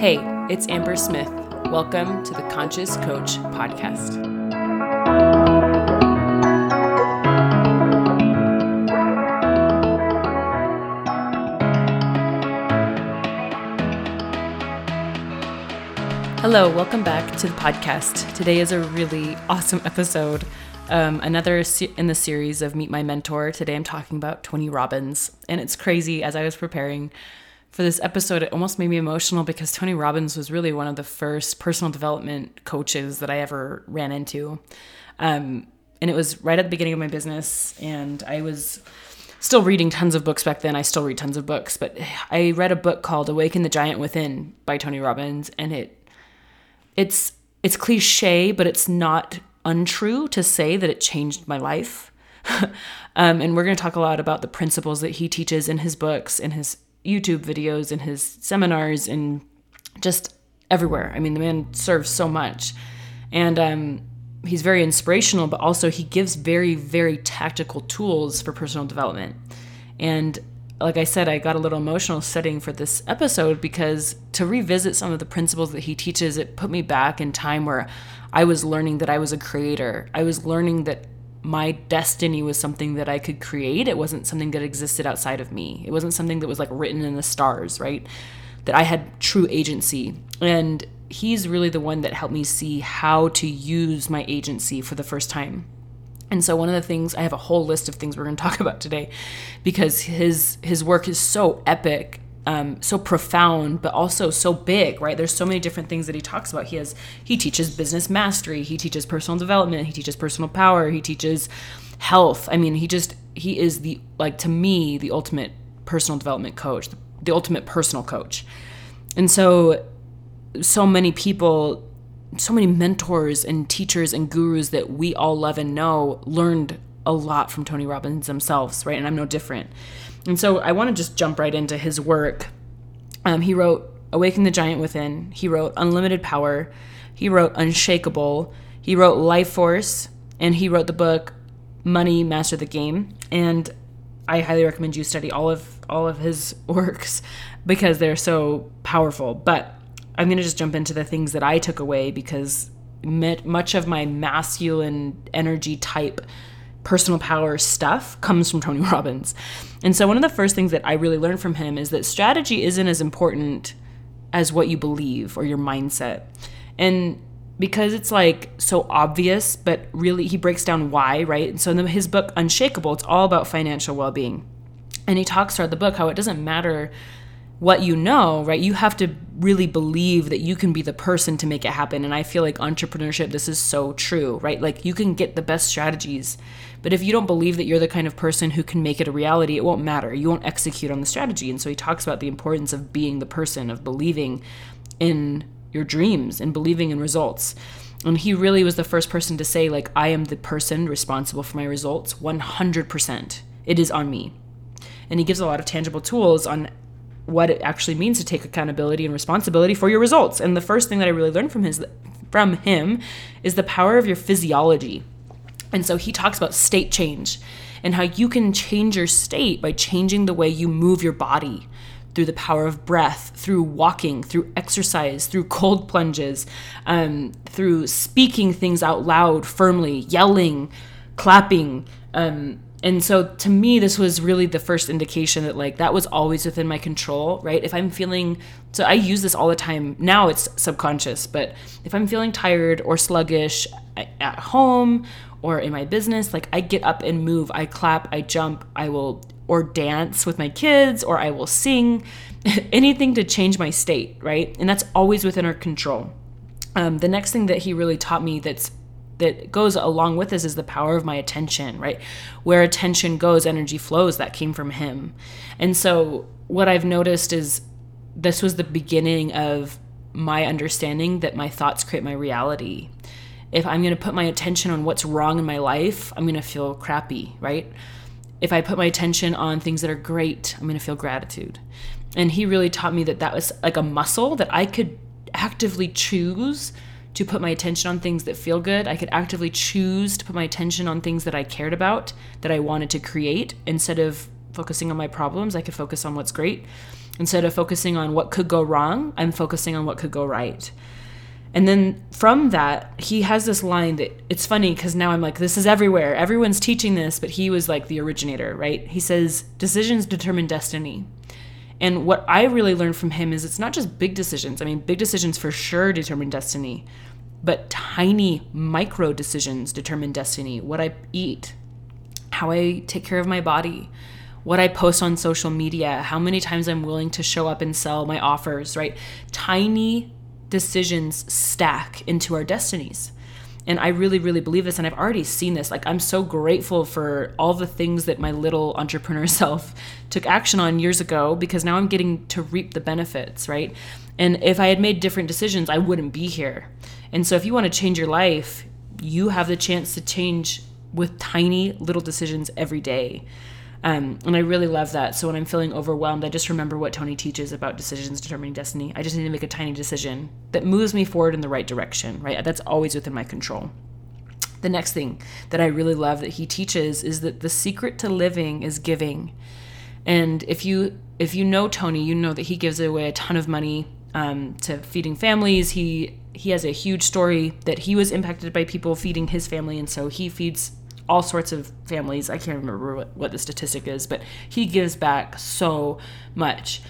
Hey, it's Amber Smith. Welcome to the Conscious Coach Podcast. Hello, welcome back to the podcast. Today is a really awesome episode. Um, another in the series of Meet My Mentor. Today I'm talking about Tony Robbins. And it's crazy as I was preparing for this episode, it almost made me emotional because Tony Robbins was really one of the first personal development coaches that I ever ran into. Um, and it was right at the beginning of my business, and I was still reading tons of books back then. I still read tons of books, but I read a book called Awaken the Giant Within by Tony Robbins, and it it's it's cliche, but it's not untrue to say that it changed my life. um, and we're going to talk a lot about the principles that he teaches in his books, in his YouTube videos and his seminars and just everywhere. I mean, the man serves so much. And um, he's very inspirational, but also he gives very, very tactical tools for personal development. And like I said, I got a little emotional setting for this episode because to revisit some of the principles that he teaches, it put me back in time where I was learning that I was a creator. I was learning that my destiny was something that I could create. It wasn't something that existed outside of me. It wasn't something that was like written in the stars, right? That I had true agency. And he's really the one that helped me see how to use my agency for the first time. And so one of the things I have a whole list of things we're going to talk about today because his his work is so epic um, so profound but also so big right? There's so many different things that he talks about. He has he teaches business mastery he teaches personal development he teaches personal power he teaches health. I mean he just he is the like to me the ultimate personal development coach the, the ultimate personal coach. And so so many people so many mentors and teachers and gurus that we all love and know learned a lot from tony robbins themselves right? And i'm no different and so I want to just jump right into his work. Um, he wrote Awaken the Giant Within. He wrote Unlimited Power. He wrote Unshakable. He wrote Life Force. And he wrote the book Money Master the Game. And I highly recommend you study all of all of his works because they're so powerful. But I'm going to just jump into the things that I took away because much of my masculine energy type personal power stuff comes from Tony Robbins. And so one of the first things that I really learned from him is that strategy isn't as important as what you believe or your mindset. And because it's like so obvious, but really he breaks down why, right? And so in his book Unshakable, it's all about financial well-being. And he talks throughout the book how it doesn't matter what you know, right? You have to really believe that you can be the person to make it happen. And I feel like entrepreneurship, this is so true, right? Like you can get the best strategies, but if you don't believe that you're the kind of person who can make it a reality, it won't matter. You won't execute on the strategy. And so he talks about the importance of being the person, of believing in your dreams and believing in results. And he really was the first person to say, like, I am the person responsible for my results 100%. It is on me. And he gives a lot of tangible tools on what it actually means to take accountability and responsibility for your results. And the first thing that I really learned from his from him is the power of your physiology. And so he talks about state change and how you can change your state by changing the way you move your body through the power of breath, through walking, through exercise, through cold plunges, um, through speaking things out loud, firmly, yelling, clapping, um, and so to me this was really the first indication that like that was always within my control right? If i'm feeling so i use this all the time. Now it's subconscious but if i'm feeling tired or sluggish at home or in my business like i get up and move. I clap i jump i will or dance with my kids or i will sing anything to change my state right? And that's always within our control. Um, the next thing that he really taught me that's that goes along with this is the power of my attention, right? Where attention goes, energy flows. That came from him. And so what I've noticed is this was the beginning of my understanding that my thoughts create my reality. If I'm going to put my attention on what's wrong in my life, I'm going to feel crappy, right? If I put my attention on things that are great, I'm going to feel gratitude. And he really taught me that that was like a muscle that I could actively choose to put my attention on things that feel good. I could actively choose to put my attention on things that I cared about, that I wanted to create, instead of focusing on my problems, I could focus on what's great. Instead of focusing on what could go wrong, I'm focusing on what could go right. And then from that, he has this line that it's funny because now I'm like, this is everywhere. Everyone's teaching this, but he was like the originator, right? He says, decisions determine destiny. And what I really learned from him is it's not just big decisions. I mean, big decisions for sure determine destiny, but tiny micro decisions determine destiny. What I eat, how I take care of my body, what I post on social media, how many times I'm willing to show up and sell my offers, right? Tiny decisions stack into our destinies. And I really, really believe this. And I've already seen this. Like, I'm so grateful for all the things that my little entrepreneur self took action on years ago because now I'm getting to reap the benefits, right? And if I had made different decisions, I wouldn't be here. And so, if you want to change your life, you have the chance to change with tiny little decisions every day. Um, and I really love that. So when I'm feeling overwhelmed, I just remember what Tony teaches about decisions determining destiny. I just need to make a tiny decision that moves me forward in the right direction, right? That's always within my control. The next thing that I really love that he teaches is that the secret to living is giving. And if you if you know Tony, you know that he gives away a ton of money um, to feeding families. He he has a huge story that he was impacted by people feeding his family, and so he feeds all sorts of families. I can't remember what, what the statistic is, but he gives back so much.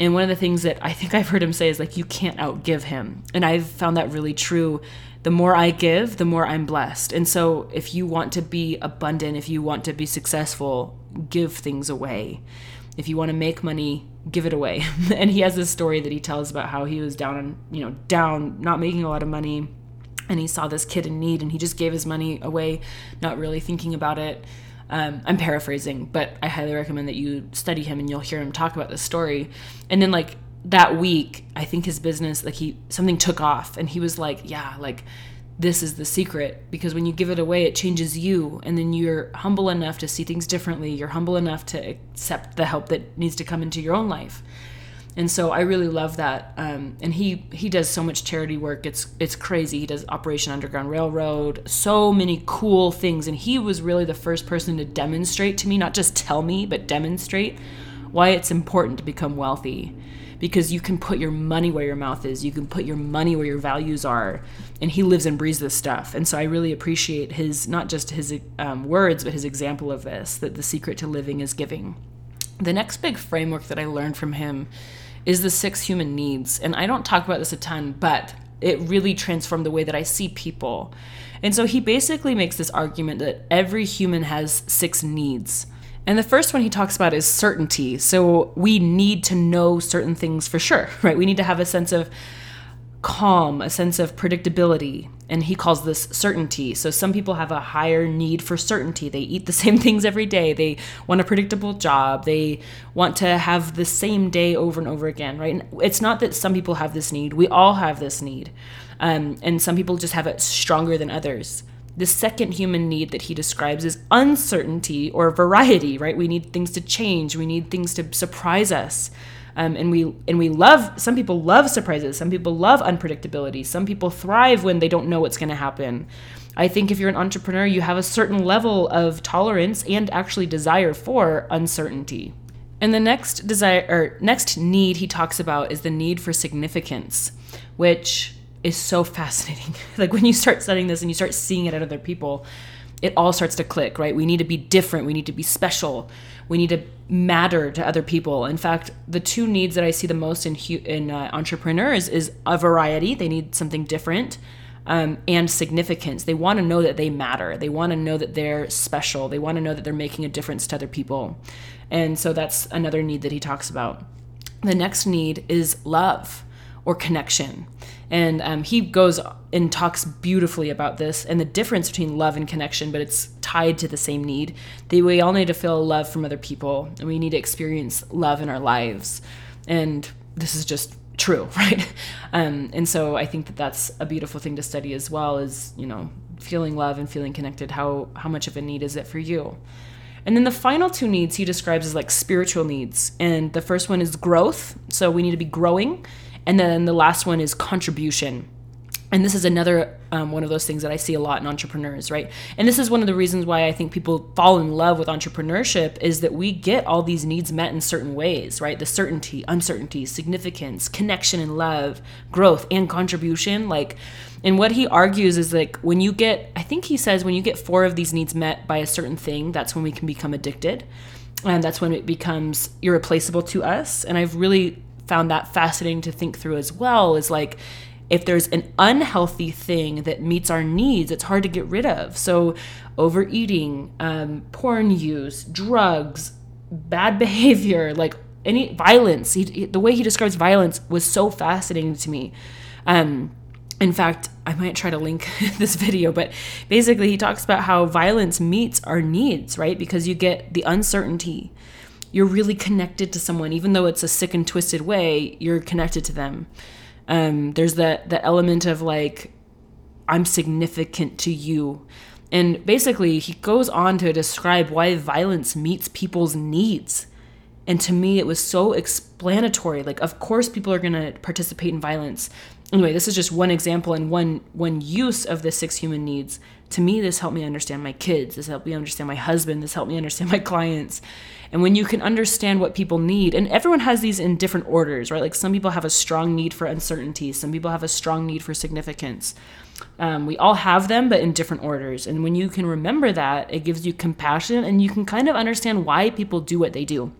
And one of the things that I think I've heard him say is like, you can't outgive him. And I've found that really true. The more I give, the more I'm blessed. And so if you want to be abundant, if you want to be successful, give things away. If you want to make money, give it away. and he has this story that he tells about how he was down on, you know, down, not making a lot of money and he saw this kid in need and he just gave his money away, not really thinking about it. Um, I'm paraphrasing, but I highly recommend that you study him and you'll hear him talk about this story. And then like that week, I think his business like he something took off and he was like, yeah, like this is the secret because when you give it away, it changes you, and then you're humble enough to see things differently. You're humble enough to accept the help that needs to come into your own life and so I really love that. Um, and he he does so much charity work. It's it's crazy. He does Operation Underground Railroad, so many cool things. And he was really the first person to demonstrate to me, not just tell me, but demonstrate why it's important to become wealthy. Because you can put your money where your mouth is. You can put your money where your values are. And he lives and breathes this stuff. And so I really appreciate his, not just his um, words, but his example of this that the secret to living is giving. The next big framework that I learned from him is the six human needs. And I don't talk about this a ton, but it really transformed the way that I see people. And so he basically makes this argument that every human has six needs. And the first one he talks about is certainty. So we need to know certain things for sure, right? We need to have a sense of calm, a sense of predictability, and he calls this certainty. So some people have a higher need for certainty. They eat the same things every day. They want a predictable job. They want to have the same day over and over again, right? And it's not that some people have this need. We all have this need. Um, and some people just have it stronger than others. The second human need that he describes is uncertainty or variety, right? We need things to change. We need things to surprise us. Um, and we and we love some people love surprises some people love unpredictability some people thrive when they don't know what's going to happen. I think if you're an entrepreneur you have a certain level of tolerance and actually desire for uncertainty. And the next desire or next need he talks about is the need for significance which is so fascinating. Like when you start studying this and you start seeing it at other people it all starts to click right? We need to be different. We need to be special we need to matter to other people. In fact, the two needs that I see the most in in uh, entrepreneurs is a variety. They need something different. Um, and significance. They want to know that they matter. They want to know that they're special. They want to know that they're making a difference to other people. And so that's another need that he talks about. The next need is love or connection. And um, he goes and talks beautifully about this and the difference between love and connection, but it's tied to the same need. That we all need to feel love from other people and we need to experience love in our lives. And this is just true, right? Um, and so I think that that's a beautiful thing to study as well is, you know, feeling love and feeling connected. How, how much of a need is it for you? And then the final two needs he describes as like spiritual needs. And the first one is growth. So we need to be growing and then the last one is contribution. and this is another um, one of those things that I see a lot in entrepreneurs, right? And this is one of the reasons why I think people fall in love with entrepreneurship is that we get all these needs met in certain ways, right? The certainty, uncertainty, significance, connection and love, growth and contribution. Like, and what he argues is like when you get, I think he says when you get four of these needs met by a certain thing, that's when we can become addicted. And that's when it becomes irreplaceable to us. And I've really found that fascinating to think through as well is like, if there's an unhealthy thing that meets our needs, it's hard to get rid of. So, overeating, um, porn use, drugs, bad behavior, like any violence. He, he, the way he describes violence was so fascinating to me. Um, in fact, I might try to link this video, but basically, he talks about how violence meets our needs, right? Because you get the uncertainty. You're really connected to someone, even though it's a sick and twisted way, you're connected to them. Um, there's that that element of like I'm significant to you. And basically, he goes on to describe why violence meets people's needs. And to me, it was so explanatory. Like, of course, people are going to participate in violence. Anyway, this is just one example and one one use of the six human needs. To me, this helped me understand my kids. This helped me understand my husband. This helped me understand my clients. And when you can understand what people need, and everyone has these in different orders, right? Like some people have a strong need for uncertainty, some people have a strong need for significance. Um, we all have them, but in different orders. And when you can remember that, it gives you compassion and you can kind of understand why people do what they do.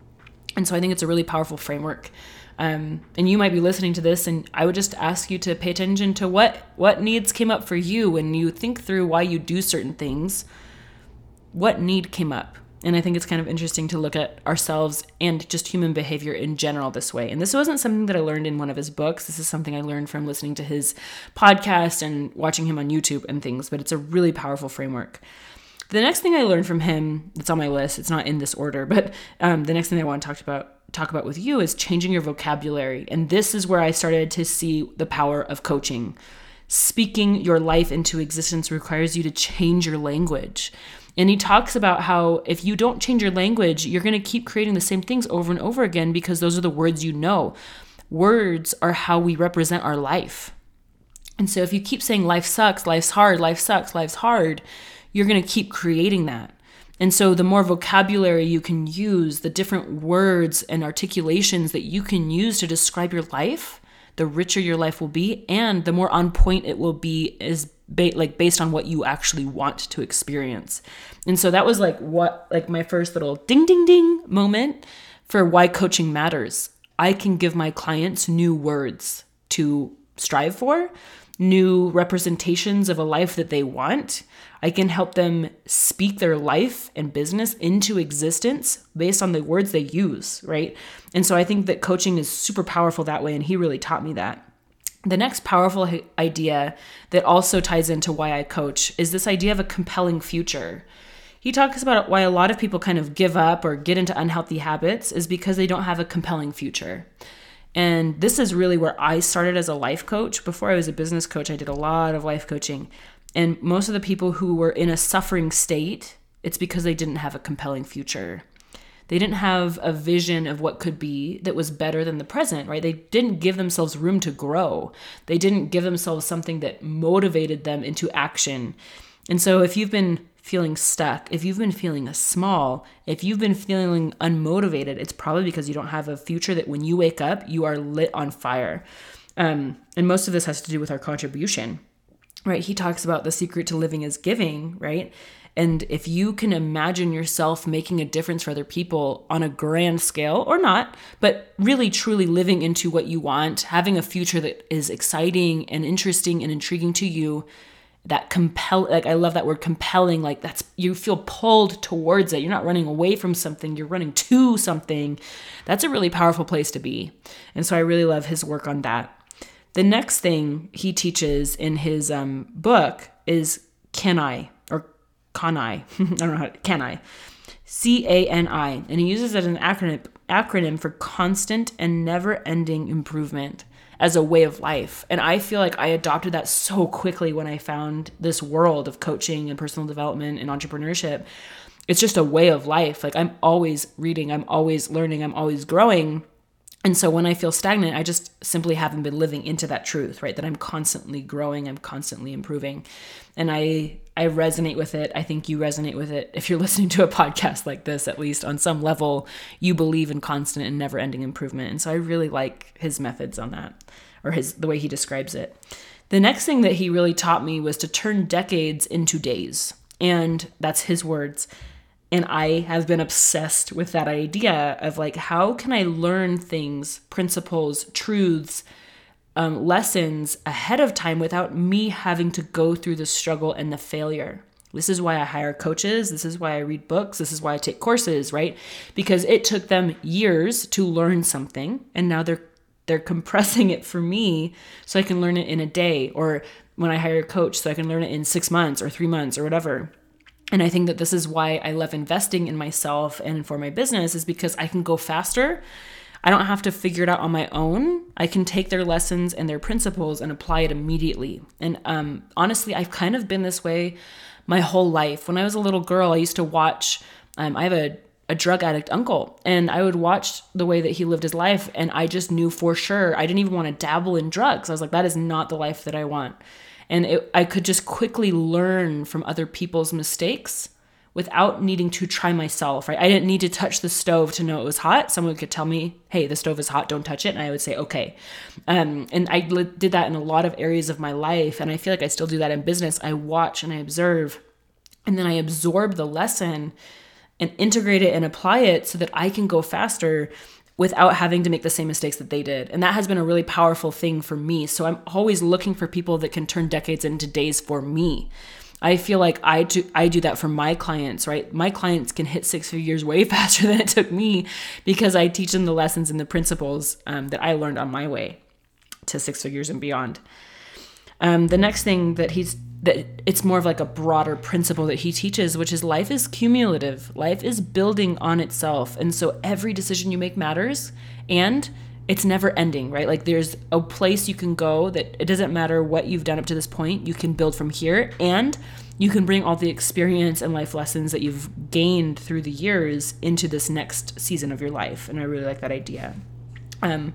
And so I think it's a really powerful framework. Um, and you might be listening to this, and I would just ask you to pay attention to what what needs came up for you when you think through why you do certain things. What need came up? And I think it's kind of interesting to look at ourselves and just human behavior in general this way. And this wasn't something that I learned in one of his books. This is something I learned from listening to his podcast and watching him on YouTube and things, but it's a really powerful framework. The next thing I learned from him, it's on my list, it's not in this order, but um, the next thing I want to talk about talk about with you is changing your vocabulary. And this is where I started to see the power of coaching. Speaking your life into existence requires you to change your language. And he talks about how if you don't change your language, you're going to keep creating the same things over and over again because those are the words you know. Words are how we represent our life. And so if you keep saying life sucks, life's hard, life sucks, life's hard, you're going to keep creating that. And so the more vocabulary you can use, the different words and articulations that you can use to describe your life, the richer your life will be and the more on point it will be is ba- like based on what you actually want to experience. And so that was like what like my first little ding ding ding moment for why coaching matters. I can give my clients new words to strive for, new representations of a life that they want. I can help them speak their life and business into existence based on the words they use, right? And so I think that coaching is super powerful that way. And he really taught me that. The next powerful idea that also ties into why I coach is this idea of a compelling future. He talks about why a lot of people kind of give up or get into unhealthy habits is because they don't have a compelling future. And this is really where I started as a life coach. Before I was a business coach, I did a lot of life coaching. And most of the people who were in a suffering state, it's because they didn't have a compelling future. They didn't have a vision of what could be that was better than the present, right? They didn't give themselves room to grow. They didn't give themselves something that motivated them into action. And so if you've been feeling stuck, if you've been feeling small, if you've been feeling unmotivated, it's probably because you don't have a future that when you wake up, you are lit on fire. Um, and most of this has to do with our contribution, right? He talks about the secret to living is giving, right? And if you can imagine yourself making a difference for other people on a grand scale or not, but really truly living into what you want, having a future that is exciting and interesting and intriguing to you, that compel like I love that word compelling like that's you feel pulled towards it you're not running away from something you're running to something that's a really powerful place to be and so I really love his work on that the next thing he teaches in his um, book is can I or can I I don't know how can I C A N I and he uses it as an acronym acronym for constant and never ending improvement as a way of life. And I feel like I adopted that so quickly when I found this world of coaching and personal development and entrepreneurship. It's just a way of life. Like I'm always reading, I'm always learning, I'm always growing. And so when I feel stagnant, I just simply haven't been living into that truth, right? That I'm constantly growing, I'm constantly improving. And I I resonate with it. I think you resonate with it. If you're listening to a podcast like this, at least on some level, you believe in constant and never-ending improvement. And so I really like his methods on that or his the way he describes it. The next thing that he really taught me was to turn decades into days. And that's his words. And I have been obsessed with that idea of like, how can I learn things, principles, truths, um, lessons ahead of time without me having to go through the struggle and the failure? This is why I hire coaches. This is why I read books. This is why I take courses, right? Because it took them years to learn something and now they're they're compressing it for me so I can learn it in a day or when I hire a coach so I can learn it in 6 months or 3 months or whatever. And I think that this is why I love investing in myself and for my business is because I can go faster. I don't have to figure it out on my own. I can take their lessons and their principles and apply it immediately. And um, honestly, I've kind of been this way my whole life. When I was a little girl, I used to watch, um, I have a, a drug addict uncle, and I would watch the way that he lived his life. And I just knew for sure I didn't even want to dabble in drugs. I was like, that is not the life that I want and it, I could just quickly learn from other people's mistakes without needing to try myself, right? I didn't need to touch the stove to know it was hot. Someone could tell me, hey, the stove is hot, don't touch it. And I would say, okay. Um, and I did that in a lot of areas of my life. And I feel like I still do that in business. I watch and I observe, and then I absorb the lesson and integrate it and apply it so that I can go faster without having to make the same mistakes that they did. And that has been a really powerful thing for me. So I'm always looking for people that can turn decades into days for me. I feel like I do I do that for my clients, right? My clients can hit six figures way faster than it took me because I teach them the lessons and the principles um, that I learned on my way to six figures and beyond. Um, the next thing that he's that it's more of like a broader principle that he teaches, which is life is cumulative. Life is building on itself. And so every decision you make matters and it's never ending, right? Like there's a place you can go that it doesn't matter what you've done up to this point, you can build from here and you can bring all the experience and life lessons that you've gained through the years into this next season of your life. And I really like that idea. Um,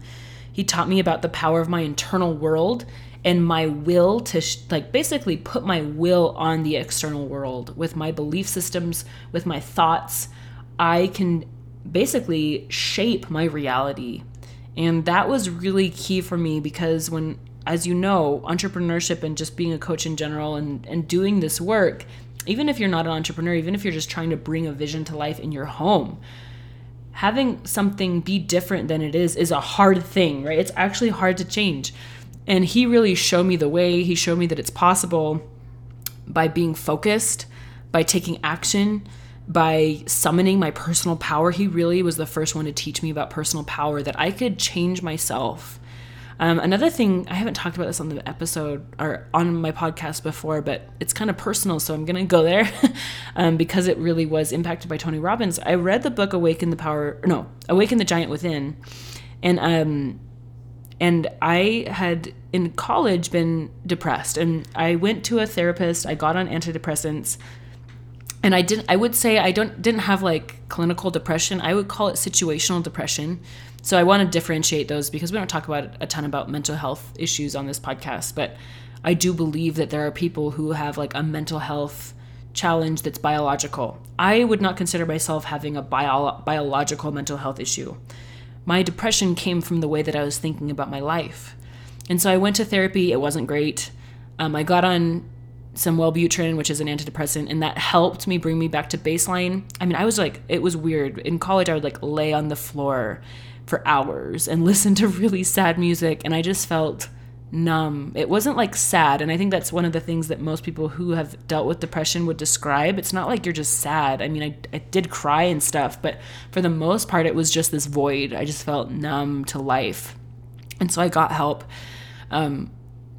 he taught me about the power of my internal world and my will to sh- like basically put my will on the external world with my belief systems, with my thoughts. I can basically shape my reality. And that was really key for me because when as you know, entrepreneurship and just being a coach in general and, and doing this work, even if you're not an entrepreneur, even if you're just trying to bring a vision to life in your home, having something be different than it is is a hard thing, right? It's actually hard to change. And he really showed me the way. He showed me that it's possible by being focused, by taking action, by summoning my personal power. He really was the first one to teach me about personal power that I could change myself. Um, another thing, I haven't talked about this on the episode or on my podcast before, but it's kind of personal, so I'm going to go there um, because it really was impacted by Tony Robbins. I read the book Awaken the Power, no, Awaken the Giant Within. And um, and I had in college been depressed and I went to a therapist, I got on antidepressants and I didn't I would say I don't didn't have like clinical depression. I would call it situational depression. So I want to differentiate those because we don't talk about a ton about mental health issues on this podcast, but I do believe that there are people who have like a mental health challenge that's biological. I would not consider myself having a bio- biological mental health issue my depression came from the way that I was thinking about my life. And so I went to therapy. It wasn't great. Um, I got on some Wellbutrin, which is an antidepressant, and that helped me bring me back to baseline. I mean, I was like, it was weird. In college, I would like lay on the floor for hours and listen to really sad music, and I just felt numb. It wasn't like sad. And I think that's one of the things that most people who have dealt with depression would describe. It's not like you're just sad. I mean, I, I did cry and stuff, but for the most part, it was just this void. I just felt numb to life. And so I got help. Um,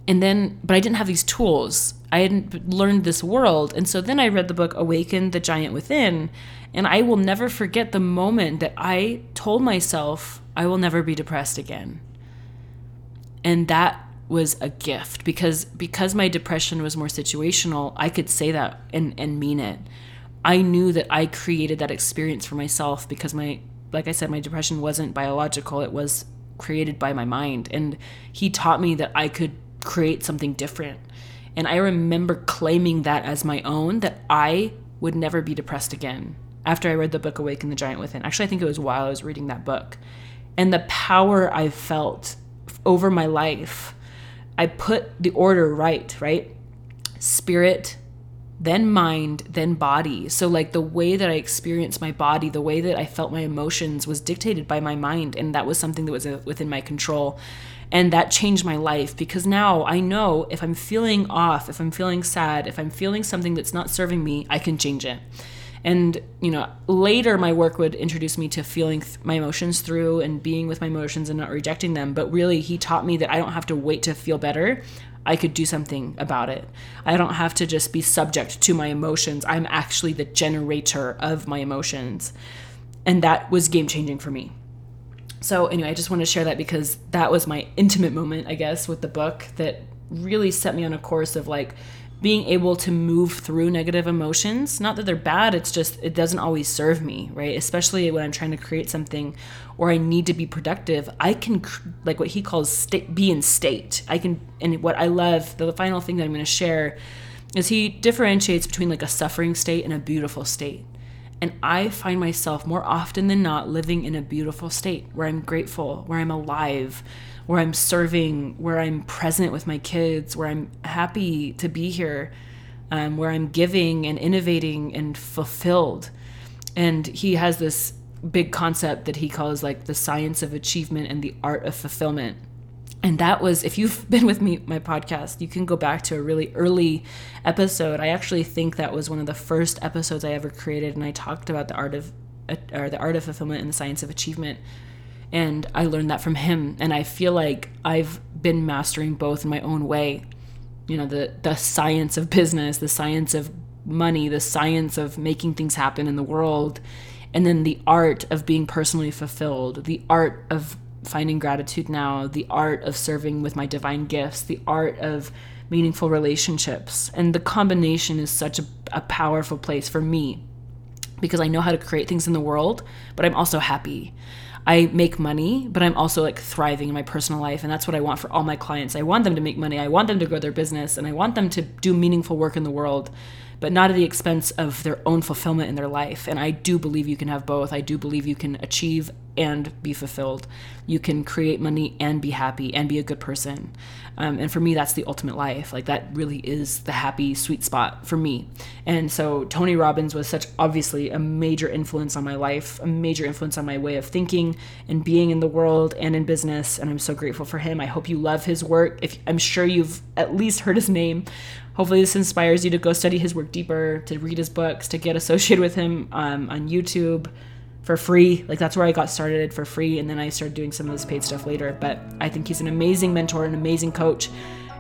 and then, but I didn't have these tools. I hadn't learned this world. And so then I read the book Awaken the Giant Within. And I will never forget the moment that I told myself, I will never be depressed again. And that was a gift because because my depression was more situational, I could say that and and mean it. I knew that I created that experience for myself because my like I said, my depression wasn't biological, it was created by my mind. And he taught me that I could create something different. And I remember claiming that as my own, that I would never be depressed again after I read the book Awaken the Giant Within. Actually, I think it was while I was reading that book. And the power I felt over my life, I put the order right, right? Spirit, then mind, then body. So, like the way that I experienced my body, the way that I felt my emotions was dictated by my mind. And that was something that was uh, within my control. And that changed my life because now I know if I'm feeling off, if I'm feeling sad, if I'm feeling something that's not serving me, I can change it. And, you know, later my work would introduce me to feeling th- my emotions through and being with my emotions and not rejecting them. But really, he taught me that I don't have to wait to feel better. I could do something about it. I don't have to just be subject to my emotions. I'm actually the generator of my emotions. And that was game changing for me. So, anyway, I just want to share that because that was my intimate moment, I guess, with the book that really set me on a course of like being able to move through negative emotions. Not that they're bad, it's just it doesn't always serve me, right? Especially when I'm trying to create something or I need to be productive. I can like what he calls state be in state. I can and what I love, the final thing that I'm going to share is he differentiates between like a suffering state and a beautiful state. And I find myself more often than not living in a beautiful state where I'm grateful, where I'm alive, where I'm serving, where I'm present with my kids, where I'm happy to be here, um, where I'm giving and innovating and fulfilled. And he has this big concept that he calls like the science of achievement and the art of fulfillment. And that was, if you've been with me, my podcast, you can go back to a really early episode. I actually think that was one of the first episodes I ever created, and I talked about the art of, or the art of fulfillment and the science of achievement and I learned that from him. And I feel like I've been mastering both in my own way. You know the the science of business the science of money the science of making things happen in the world. And then the art of being personally fulfilled the art of finding gratitude now the art of serving with my divine gifts the art of meaningful relationships. And the combination is such a, a powerful place for me because I know how to create things in the world but I'm also happy I make money, but I'm also like thriving in my personal life. And that's what I want for all my clients. I want them to make money. I want them to grow their business and I want them to do meaningful work in the world, but not at the expense of their own fulfillment in their life. And I do believe you can have both. I do believe you can achieve and be fulfilled. You can create money and be happy and be a good person. Um, and for me, that's the ultimate life. Like that really is the happy, sweet spot for me. And so Tony Robbins was such obviously a major influence on my life, a major influence on my way of thinking and being in the world and in business. And I'm so grateful for him. I hope you love his work. If I'm sure you've at least heard his name. Hopefully, this inspires you to go study his work deeper, to read his books, to get associated with him um, on YouTube for free. Like that's where I got started for free, and then I started doing some of this paid stuff later. But I think he's an amazing mentor, an amazing coach,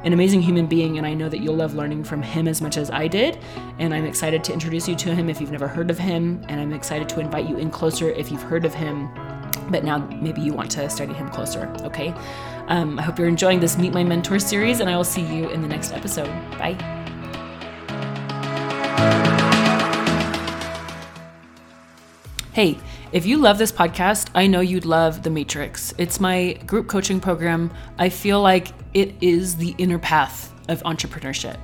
an amazing human being, and I know that you'll love learning from him as much as I did. And I'm excited to introduce you to him if you've never heard of him, and I'm excited to invite you in closer if you've heard of him. But now maybe you want to study him closer, okay? Um, I hope you're enjoying this Meet My Mentor series, and I will see you in the next episode. Bye. Hey, if you love this podcast, I know you'd love The Matrix. It's my group coaching program. I feel like it is the inner path of entrepreneurship.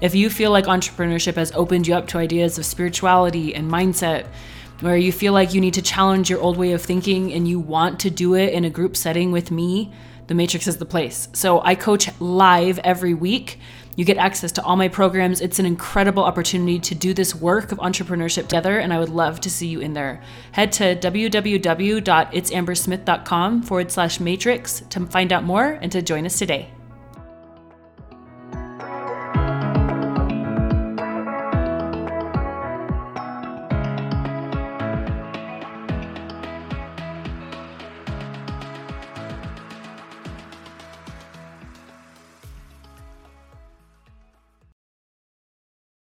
If you feel like entrepreneurship has opened you up to ideas of spirituality and mindset, where you feel like you need to challenge your old way of thinking and you want to do it in a group setting with me, The Matrix is the place. So I coach live every week you get access to all my programs. It's an incredible opportunity to do this work of entrepreneurship together, and I would love to see you in there. Head to www.itsambersmith.com forward slash matrix to find out more and to join us today.